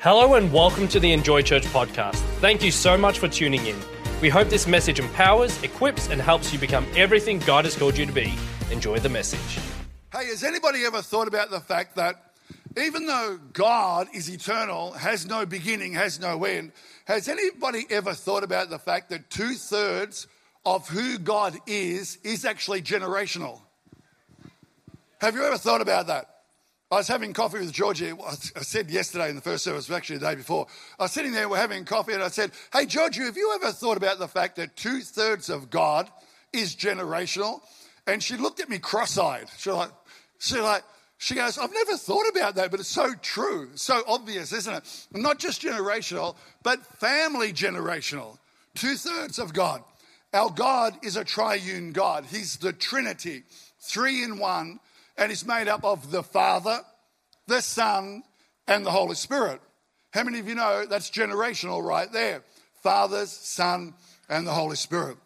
Hello and welcome to the Enjoy Church podcast. Thank you so much for tuning in. We hope this message empowers, equips, and helps you become everything God has called you to be. Enjoy the message. Hey, has anybody ever thought about the fact that even though God is eternal, has no beginning, has no end, has anybody ever thought about the fact that two thirds of who God is is actually generational? Have you ever thought about that? I was having coffee with Georgie. I said yesterday in the first service, actually the day before. I was sitting there, we're having coffee, and I said, Hey, Georgie, have you ever thought about the fact that two thirds of God is generational? And she looked at me cross eyed. She like, she like, she goes, I've never thought about that, but it's so true, so obvious, isn't it? Not just generational, but family generational. Two thirds of God. Our God is a triune God. He's the Trinity, three in one and is made up of the Father, the Son, and the Holy Spirit. How many of you know that's generational right there? Fathers, Son, and the Holy Spirit.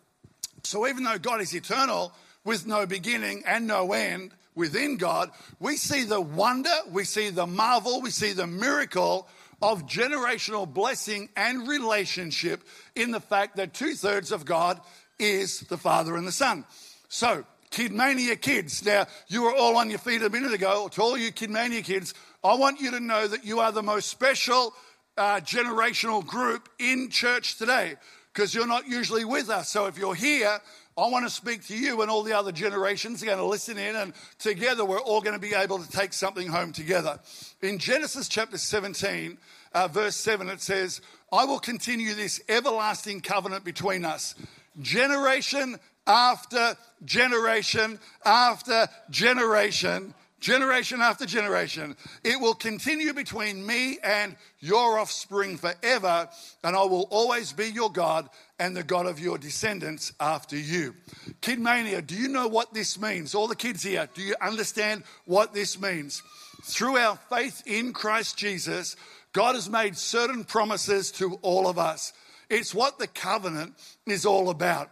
So even though God is eternal with no beginning and no end within God, we see the wonder, we see the marvel, we see the miracle of generational blessing and relationship in the fact that two thirds of God is the Father and the Son. So Kidmania kids. Now, you were all on your feet a minute ago. To all you Kidmania kids, I want you to know that you are the most special uh, generational group in church today because you're not usually with us. So if you're here, I want to speak to you and all the other generations are going to listen in, and together we're all going to be able to take something home together. In Genesis chapter 17, uh, verse 7, it says, I will continue this everlasting covenant between us, generation after generation after generation, generation after generation. It will continue between me and your offspring forever, and I will always be your God and the God of your descendants after you. Kidmania, do you know what this means? All the kids here, do you understand what this means? Through our faith in Christ Jesus, God has made certain promises to all of us. It's what the covenant is all about.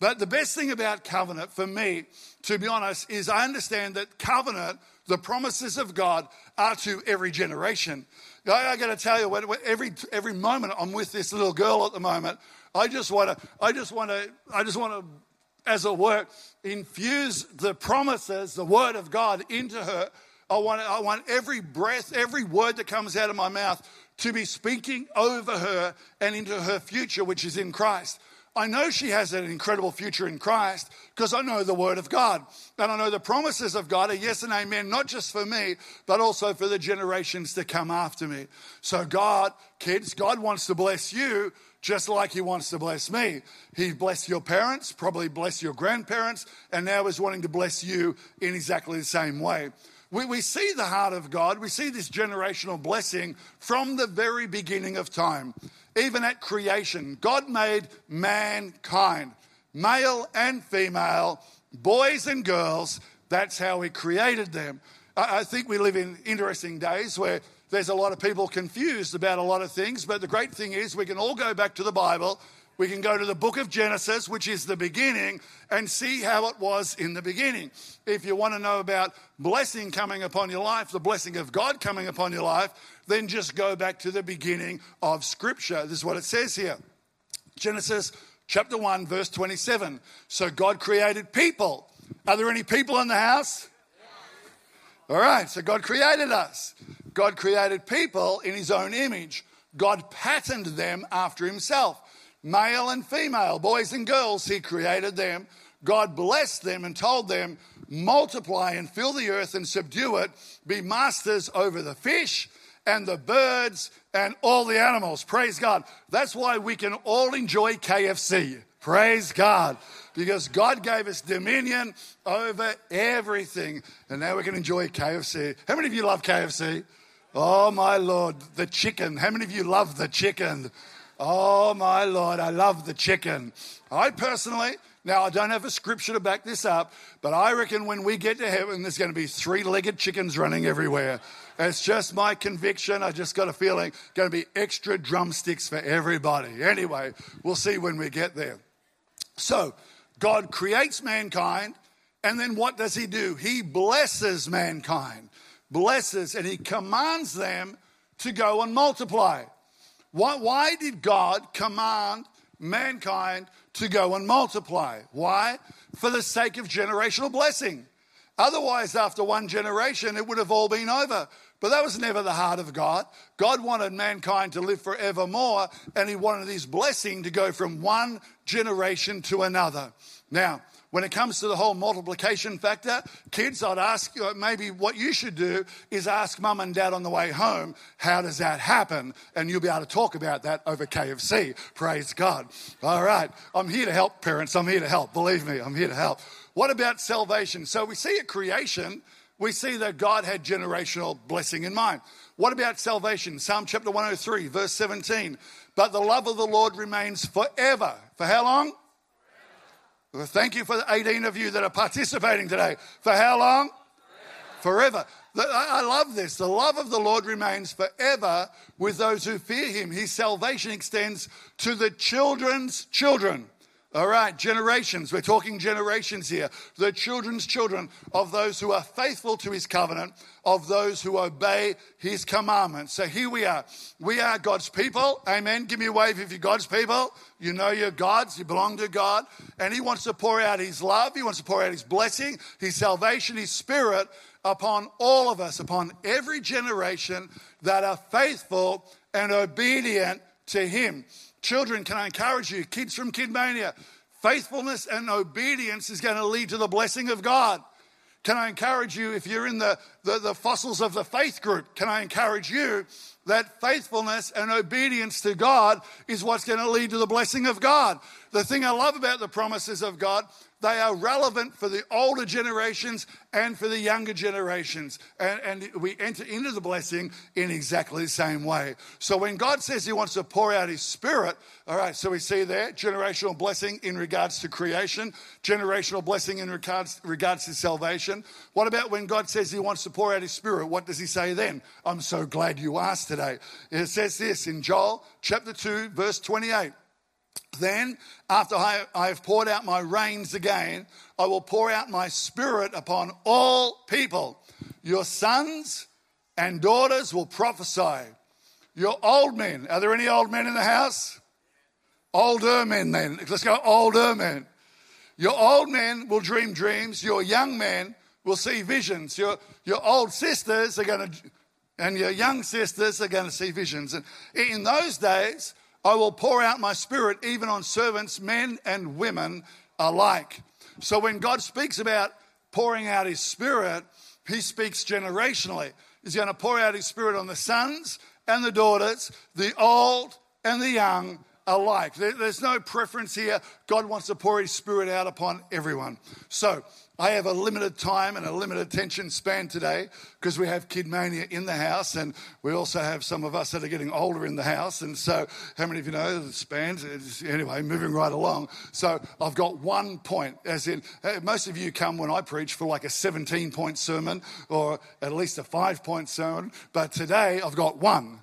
But the best thing about covenant for me, to be honest, is I understand that covenant, the promises of God, are to every generation. I, I got to tell you, every every moment I'm with this little girl at the moment, I just want to, I just want to, I just want to, as it were, infuse the promises, the word of God into her. I want, I want every breath, every word that comes out of my mouth to be speaking over her and into her future, which is in Christ. I know she has an incredible future in Christ because I know the Word of God. And I know the promises of God are yes and amen, not just for me, but also for the generations to come after me. So, God, kids, God wants to bless you just like He wants to bless me. He blessed your parents, probably blessed your grandparents, and now is wanting to bless you in exactly the same way. We, we see the heart of God, we see this generational blessing from the very beginning of time even at creation. God made mankind, male and female, boys and girls. That's how He created them. I think we live in interesting days where there's a lot of people confused about a lot of things, but the great thing is we can all go back to the Bible. We can go to the book of Genesis, which is the beginning, and see how it was in the beginning. If you want to know about blessing coming upon your life, the blessing of God coming upon your life, then just go back to the beginning of Scripture. This is what it says here Genesis chapter 1, verse 27. So God created people. Are there any people in the house? All right, so God created us. God created people in his own image. God patterned them after himself. Male and female, boys and girls, he created them. God blessed them and told them, multiply and fill the earth and subdue it, be masters over the fish and the birds and all the animals. Praise God. That's why we can all enjoy KFC. Praise God. Because God gave us dominion over everything. And now we can enjoy KFC. How many of you love KFC? Oh, my Lord, the chicken. How many of you love the chicken? Oh, my Lord, I love the chicken. I personally, now I don't have a scripture to back this up, but I reckon when we get to heaven, there's going to be three legged chickens running everywhere. It's just my conviction. I just got a feeling going to be extra drumsticks for everybody. Anyway, we'll see when we get there. So, God creates mankind, and then what does He do? He blesses mankind, blesses, and He commands them to go and multiply. Why, why did God command mankind to go and multiply? Why? For the sake of generational blessing. Otherwise, after one generation, it would have all been over. But that was never the heart of God. God wanted mankind to live forevermore, and He wanted His blessing to go from one generation to another. Now, when it comes to the whole multiplication factor, kids, I'd ask you, maybe what you should do is ask mum and dad on the way home, how does that happen? And you'll be able to talk about that over KFC. Praise God. All right. I'm here to help, parents. I'm here to help. Believe me, I'm here to help. What about salvation? So we see at creation, we see that God had generational blessing in mind. What about salvation? Psalm chapter 103, verse 17. But the love of the Lord remains forever. For how long? Well, thank you for the 18 of you that are participating today. For how long? Forever. forever. I love this. The love of the Lord remains forever with those who fear him. His salvation extends to the children's children. All right, generations. We're talking generations here. The children's children of those who are faithful to his covenant, of those who obey his commandments. So here we are. We are God's people. Amen. Give me a wave if you're God's people. You know you're God's. You belong to God. And he wants to pour out his love. He wants to pour out his blessing, his salvation, his spirit upon all of us, upon every generation that are faithful and obedient to him. Children, can I encourage you, kids from Kidmania, faithfulness and obedience is going to lead to the blessing of God. Can I encourage you, if you're in the, the, the, fossils of the faith group, can I encourage you that faithfulness and obedience to God is what's going to lead to the blessing of God? The thing I love about the promises of God they are relevant for the older generations and for the younger generations. And, and, we enter into the blessing in exactly the same way. So when God says He wants to pour out His Spirit, all right, so we see there generational blessing in regards to creation, generational blessing in regards, regards to salvation. What about when God says He wants to pour out His Spirit? What does He say then? I'm so glad you asked today. It says this in Joel chapter 2, verse 28. Then, after I, have poured out my rains again, I will pour out my spirit upon all people. Your sons and daughters will prophesy. Your old men, are there any old men in the house? Older men, then. Let's go, older men. Your old men will dream dreams. Your young men will see visions. Your, your old sisters are going to, and your young sisters are going to see visions. And in those days, I will pour out my spirit even on servants, men and women alike. So when God speaks about pouring out his spirit, he speaks generationally. He's going to pour out his spirit on the sons and the daughters, the old and the young alike. There's no preference here. God wants to pour his spirit out upon everyone. So I have a limited time and a limited attention span today because we have Kid Mania in the house and we also have some of us that are getting older in the house. And so, how many of you know the spans? Anyway, moving right along. So, I've got one point, as in, most of you come when I preach for like a 17 point sermon or at least a five point sermon, but today I've got one.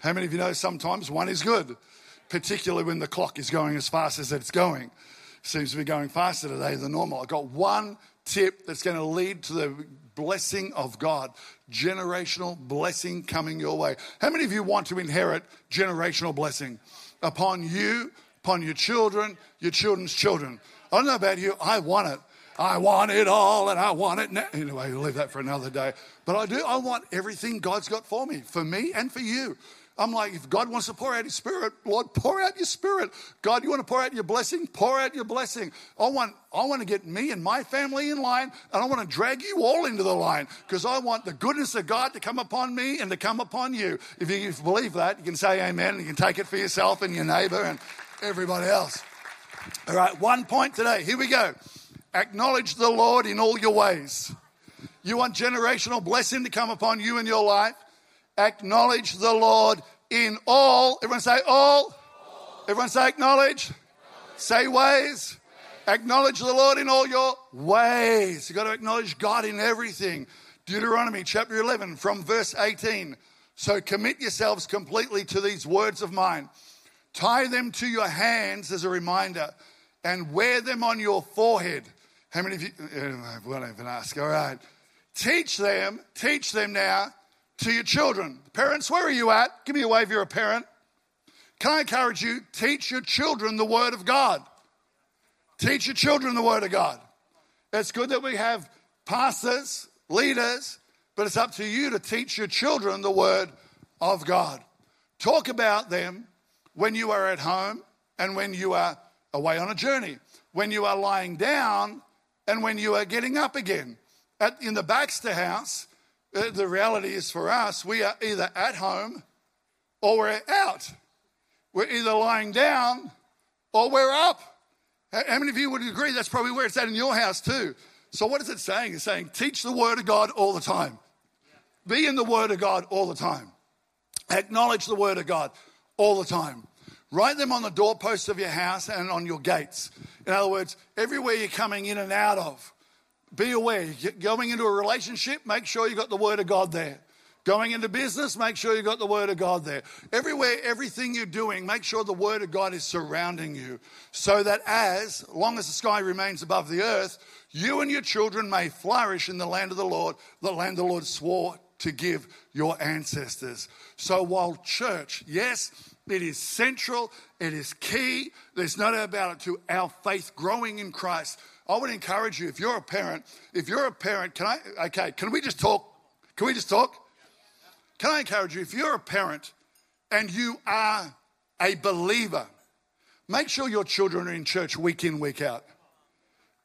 How many of you know sometimes one is good, particularly when the clock is going as fast as it's going? Seems to be going faster today than normal. I've got one tip that's going to lead to the blessing of God, generational blessing coming your way. How many of you want to inherit generational blessing upon you, upon your children, your children's children? I don't know about you, I want it. I want it all and I want it now. Anyway, we'll leave that for another day. But I do, I want everything God's got for me, for me and for you. I'm like, if God wants to pour out His Spirit, Lord, pour out your Spirit. God, you want to pour out your blessing? Pour out your blessing. I want, I want to get me and my family in line, and I want to drag you all into the line because I want the goodness of God to come upon me and to come upon you. If you believe that, you can say amen and you can take it for yourself and your neighbor and everybody else. All right, one point today. Here we go. Acknowledge the Lord in all your ways. You want generational blessing to come upon you and your life? Acknowledge the Lord in all. Everyone say all. all. Everyone say acknowledge. acknowledge. Say ways. Acknowledge the Lord in all your ways. You've got to acknowledge God in everything. Deuteronomy chapter 11 from verse 18. So commit yourselves completely to these words of mine. Tie them to your hands as a reminder and wear them on your forehead. How many of you? I won't even ask. All right. Teach them, teach them now to your children. Parents, where are you at? Give me a wave, you're a parent. Can I encourage you? Teach your children the Word of God. Teach your children the Word of God. It's good that we have pastors, leaders, but it's up to you to teach your children the Word of God. Talk about them when you are at home and when you are away on a journey, when you are lying down and when you are getting up again. At, in the Baxter house, Uh, the reality is for us, we are either at home or we're out. We're either lying down or we're up. How many of you would agree that's probably where it's at in your house too? So, what is it saying? It's saying teach the Word of God all the time. Be in the Word of God all the time. Acknowledge the Word of God all the time. Write them on the doorposts of your house and on your gates. In other words, everywhere you're coming in and out of, be aware. Going into a relationship, make sure you've got the Word of God there. Going into business, make sure you've got the Word of God there. Everywhere, everything you're doing, make sure the Word of God is surrounding you so that as long as the sky remains above the earth, you and your children may flourish in the land of the Lord, the land the Lord swore to give your ancestors. So while church, yes, it is central, it is key, there's no doubt about it to our faith growing in Christ. I would encourage you, if you're a parent, if you're a parent, can I, okay, can we just talk? Can we just talk? Can I encourage you, if you're a parent and you are a believer, make sure your children are in church week in, week out.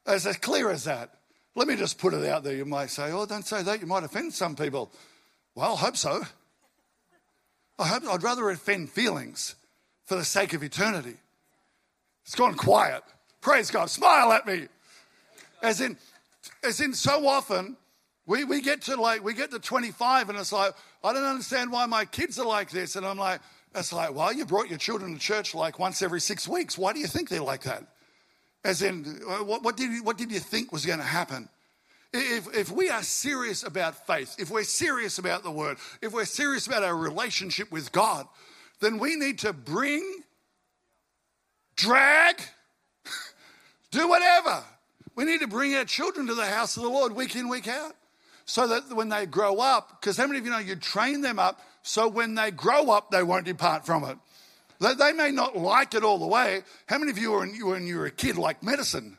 As clear as that. Let me just put it out there. You might say, oh, don't say that. You might offend some people. Well, I hope so. I hope, I'd rather offend feelings for the sake of eternity. It's gone quiet. Praise God. Smile at me. As in, as in so often, we, we get to like, we get to 25 and it's like, I don't understand why my kids are like this. And I'm like, it's like, well, you brought your children to church like once every six weeks. Why do you think they're like that? As in, uh, what, what, did, you, what did you think was going to happen? If, if we are serious about faith, if we're serious about the word, if we're serious about our relationship with God, then we need to bring, drag, do whatever. We need to bring our children to the house of the Lord week in, week out. So that when they grow up, because how many of you know you train them up so when they grow up, they won't depart from it? They may not like it all the way. How many of you, when you, when you were a kid, like medicine?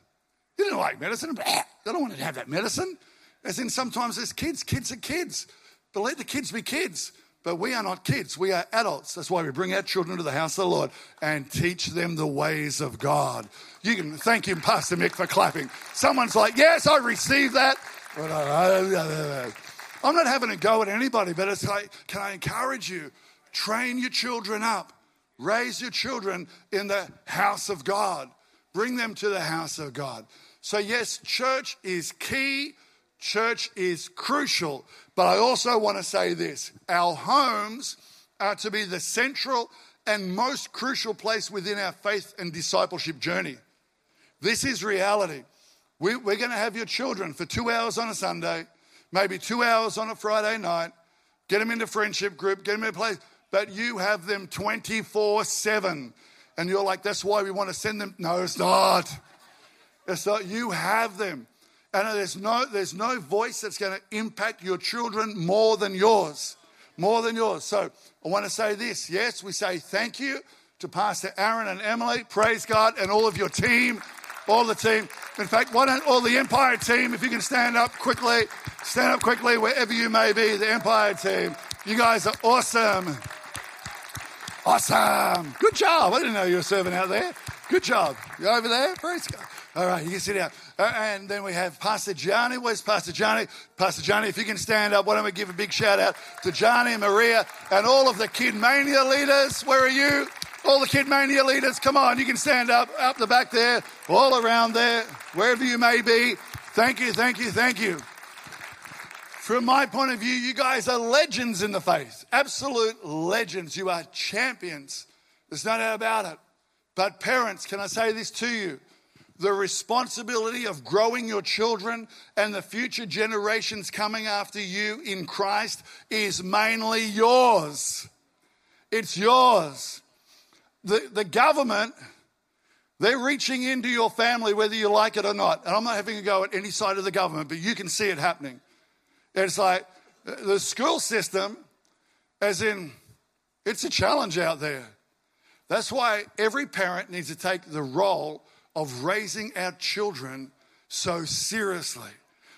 You didn't like medicine. But they don't want to have that medicine. As in, sometimes there's kids. Kids are kids. But let the kids be kids. But we are not kids. We are adults. That's why we bring our children to the house of the Lord and teach them the ways of God. You can thank him, Pastor Mick, for clapping. Someone's like, Yes, I received that. Uh, I'm not having a go at anybody, but it's like, can I encourage you? Train your children up Raise your children in the house of God. Bring them to the house of God. So, yes, church is key, church is crucial. But I also want to say this our homes are to be the central and most crucial place within our faith and discipleship journey. This is reality. We, are going to have your children for two hours on a Sunday, maybe two hours on a Friday night, get them into friendship group, get them in a place but you have them 24 7. And you're like, that's why we want to send them. No, it's not. It's not. You have them. And there's no, there's no voice that's going to impact your children more than yours. More than yours. So I want to say this. Yes, we say thank you to Pastor Aaron and Emily. Praise God and all of your team. All the team. In fact, why don't all the Empire team, if you can stand up quickly, stand up quickly wherever you may be, the Empire team. You guys are awesome. Awesome. Good job. I didn't know you were serving out there. Good job. You over there? Praise God. All right, you can sit down. Uh, and then we have Pastor Johnny. Where's Pastor Johnny? Pastor Johnny, if you can stand up, why don't we give a big shout out to Johnny, Maria, and all of the Kid Mania leaders. Where are you? All the Kid Mania leaders, come on, you can stand up, up the back there, all around there, wherever you may be. Thank you, thank you, thank you. From my point of view, you guys are legends in the faith. Absolute legends. You are champions. There's no doubt about it. But, parents, can I say this to you? The responsibility of growing your children and the future generations coming after you in Christ is mainly yours. It's yours. The, the government, they're reaching into your family whether you like it or not. And I'm not having a go at any side of the government, but you can see it happening. It's like the school system As in, it's a challenge out there. That's why every parent needs to take the role of raising our children so seriously.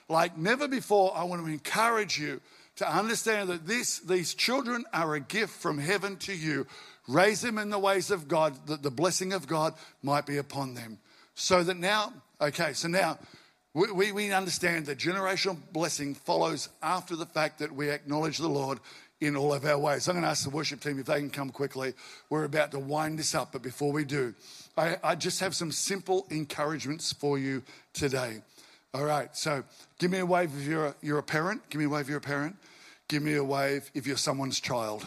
Like never before, I want to encourage you to understand that this, these children are a gift from heaven to you. Raise them in the ways of God, that the blessing of God might be upon them. So that now, okay, so now we, we, we understand that generational blessing follows after the fact that we acknowledge the Lord in all of our ways. I'm going to ask the worship team if they can come quickly. We're about to wind this up, but before we do, I, I just have some simple encouragements for you today. All right, so give me a wave if you're a, you're a parent. Give me a wave if you're a parent. Give me a wave if you're someone's child.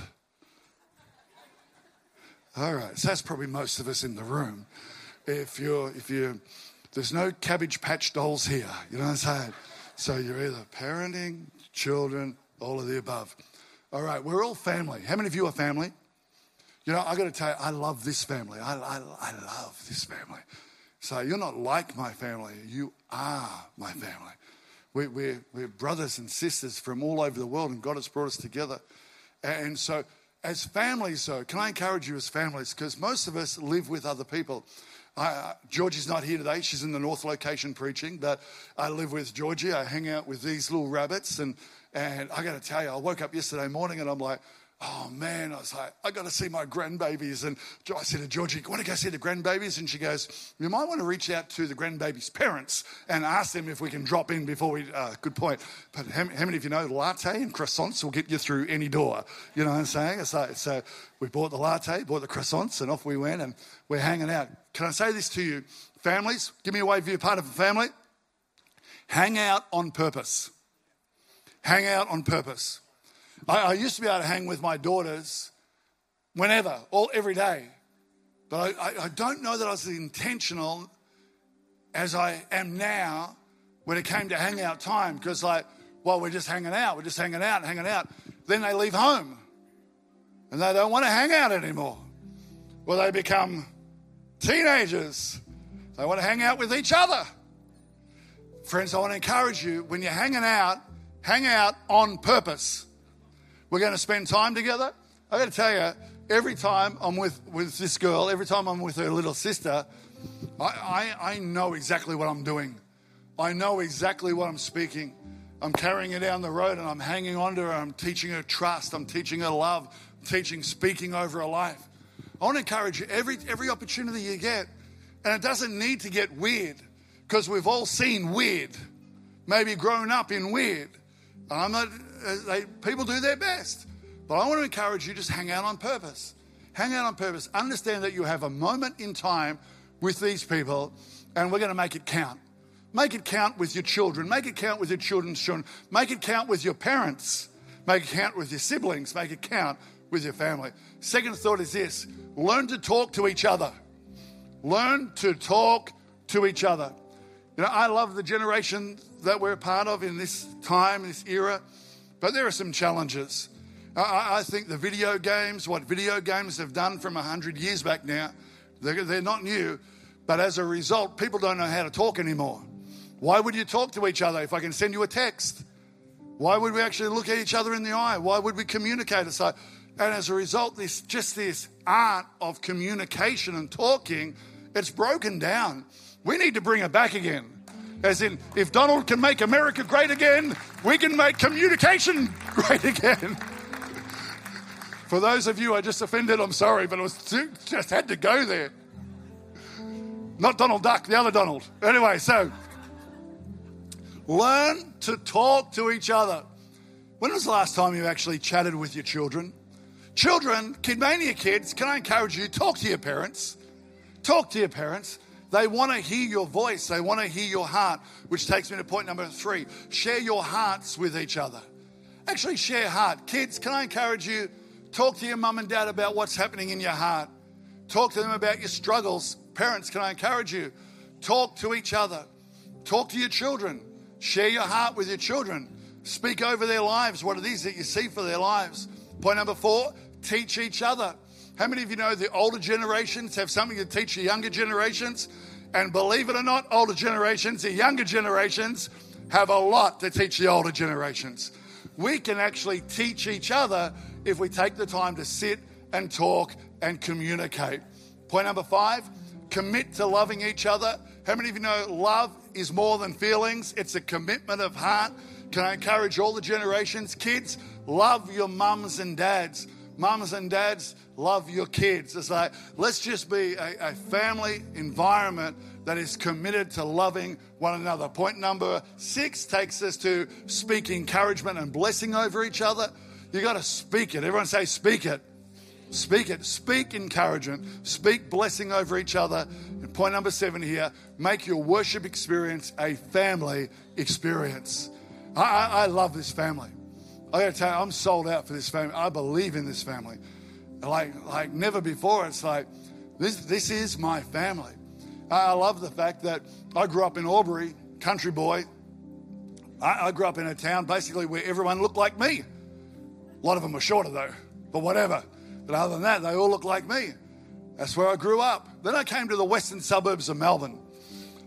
All right, so that's probably most of us in the room. If you're, if you're, there's no cabbage patch dolls here, you know what I'm saying? So you're either parenting, children, all of the above. All right, we're all family. How many of you are family? You know, I got to tell you, I love this family. I, I, I love this family. So you're not like my family, you are my family. We, we're, we're brothers and sisters from all over the world, and God has brought us together. And so, as families, though, can I encourage you as families? Because most of us live with other people. I, Georgie's not here today. She's in the North location preaching, but I live with Georgie. I hang out with these little rabbits, and, and I got to tell you, I woke up yesterday morning and I'm like, oh man, I was like, I got to see my grandbabies. And I said to Georgie, want to go see the grandbabies? And she goes, you might want to reach out to the grandbabies' parents and ask them if we can drop in before we, uh, good point. But how, how, many of you know latte and croissants will get you through any door? You know what I'm saying? So, so we bought the latte, bought the croissants, and off we went, and we're hanging out. Can I say this to you? Families, give me a wave if you're part of a family. Hang out on purpose. Hang out on purpose. I, I, used to be able to hang with my daughters whenever, all every day. But I, I, I don't know that I was as intentional as I am now when it came to hangout time. Because like, well, we're just hanging out, we're just hanging out, hanging out. Then they leave home and they don't want to hang out anymore. Well, they become teenagers. They want to hang out with each other. Friends, I want to encourage you when you're hanging out, hang out on purpose. We're going to spend time together. I got to tell you, every time I'm with, with this girl, every time I'm with her little sister, I, I, I know exactly what I'm doing. I know exactly what I'm speaking. I'm carrying her down the road and I'm hanging on to her. I'm teaching her trust. I'm teaching her love. I'm teaching speaking over her life. I want to encourage you every, every opportunity you get. And it doesn't need to get weird because we've all seen weird, maybe grown up in weird. I'm not, uh, they, people do their best. But I want to encourage you just hang out on purpose. Hang out on purpose. Understand that you have a moment in time with these people, and we're going to make it count. Make it count with your children. Make it count with your children's children. Make it count with your parents. Make it count with your siblings. Make it count with your family. Second thought is this learn to talk to each other. Learn to talk to each other. You know, I love the generation that we're part of in this time, this era, but there are some challenges. I, I think the video games, what video games have done from 100 years back now, they're, they're not new, but as a result, people don't know how to talk anymore. Why would you talk to each other if I can send you a text? Why would we actually look at each other in the eye? Why would we communicate? So, and as a result, this just this art of communication and talking, it's broken down. We need to bring it back again. As in, if Donald can make America great again, we can make communication great again. For those of you I just offended, I'm sorry, but I was too, just had to go there. Not Donald Duck, the other Donald. Anyway, so learn to talk to each other. When was the last time you actually chatted with your children? Children, Kidmania kids, can I encourage you, talk to your parents. Talk to your parents. They want to hear your voice. They want to hear your heart, which takes me to point number three. Share your hearts with each other. Actually, share heart. Kids, can I encourage you? Talk to your mum and dad about what's happening in your heart. Talk to them about your struggles. Parents, can I encourage you? Talk to each other. Talk to your children. Share your heart with your children. Speak over their lives, what it is that you see for their lives. Point number four, teach each other. How many of you know the older generations have something to teach the younger generations? And believe it or not, older generations, the younger generations have a lot to teach the older generations. We can actually teach each other if we take the time to sit and talk and communicate. Point number five commit to loving each other. How many of you know love is more than feelings? It's a commitment of heart. Can I encourage all the generations? Kids, love your mums and dads. Mums and dads, love your kids. It's like, let's just be a, a family environment that is committed to loving one another. Point number six takes us to speak encouragement and blessing over each other. You got to speak it. Everyone say, speak it. Speak it. Speak encouragement. Speak blessing over each other. And point number seven here make your worship experience a family experience. I, I, I love this family. I gotta tell you, I'm sold out for this family. I believe in this family. Like, like never before. It's like, this, this is my family. I love the fact that I grew up in Albury, country boy. I, I grew up in a town basically where everyone looked like me. A lot of them were shorter though, but whatever. But other than that, they all look like me. That's where I grew up. Then I came to the western suburbs of Melbourne.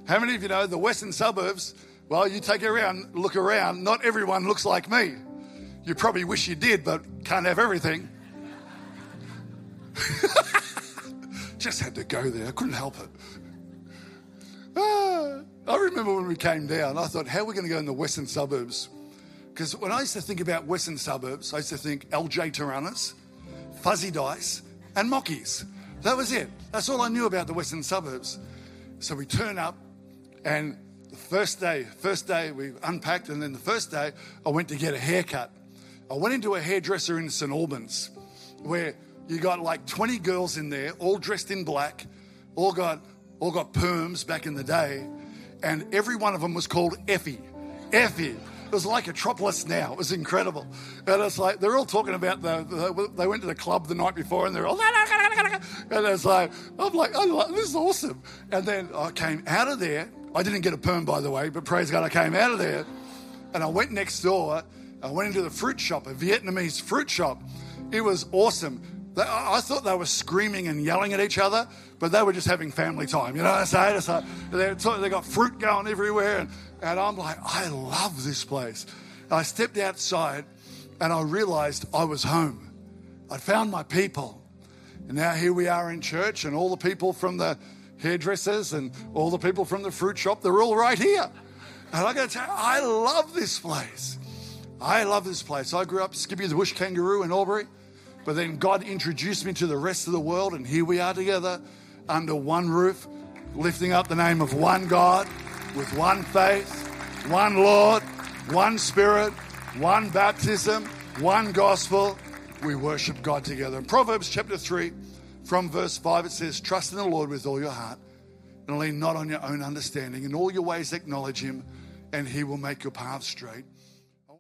How many of you know the western suburbs? Well, you take around, look around, not everyone looks like me. You probably wish you did, but can't have everything. Just had to go there. I couldn't help it. Ah, I remember when we came down, I thought, how are we going to go in the western suburbs? Because when I used to think about western suburbs, I used to think LJ Toranas, Fuzzy Dice, and Mockies. That was it. That's all I knew about the western suburbs. So we turn up, and the first day, first day we unpacked, and then the first day I went to get a haircut. I went into a hairdresser in St Albans, where you got like 20 girls in there, all dressed in black, all got all got perms back in the day, and every one of them was called Effie. Effie. It was like Acropolis Now. It was incredible. And it's like, they're all talking about the, the, they went to the club the night before and they're all, and it's like, I'm like, oh, this is awesome. And then I came out of there. I didn't get a perm, by the way, but praise God, I came out of there and I went next door. I went into the fruit shop, a Vietnamese fruit shop. It was awesome. I thought they were screaming and yelling at each other, but they were just having family time. You know what I'm saying? Like they got fruit going everywhere, and, and I'm like, I love this place. And I stepped outside, and I realized I was home. I'd found my people, and now here we are in church, and all the people from the hairdressers and all the people from the fruit shop, they're all right here. And I you, I love this place. I love this place. I grew up Skippy the Bush Kangaroo in Albury. But then God introduced me to the rest of the world, and here we are together under one roof, lifting up the name of one God with one faith, one Lord, one Spirit, one baptism, one gospel. We worship God together. In Proverbs chapter 3, from verse 5, it says, Trust in the Lord with all your heart and lean not on your own understanding. In all your ways, acknowledge Him, and He will make your path straight.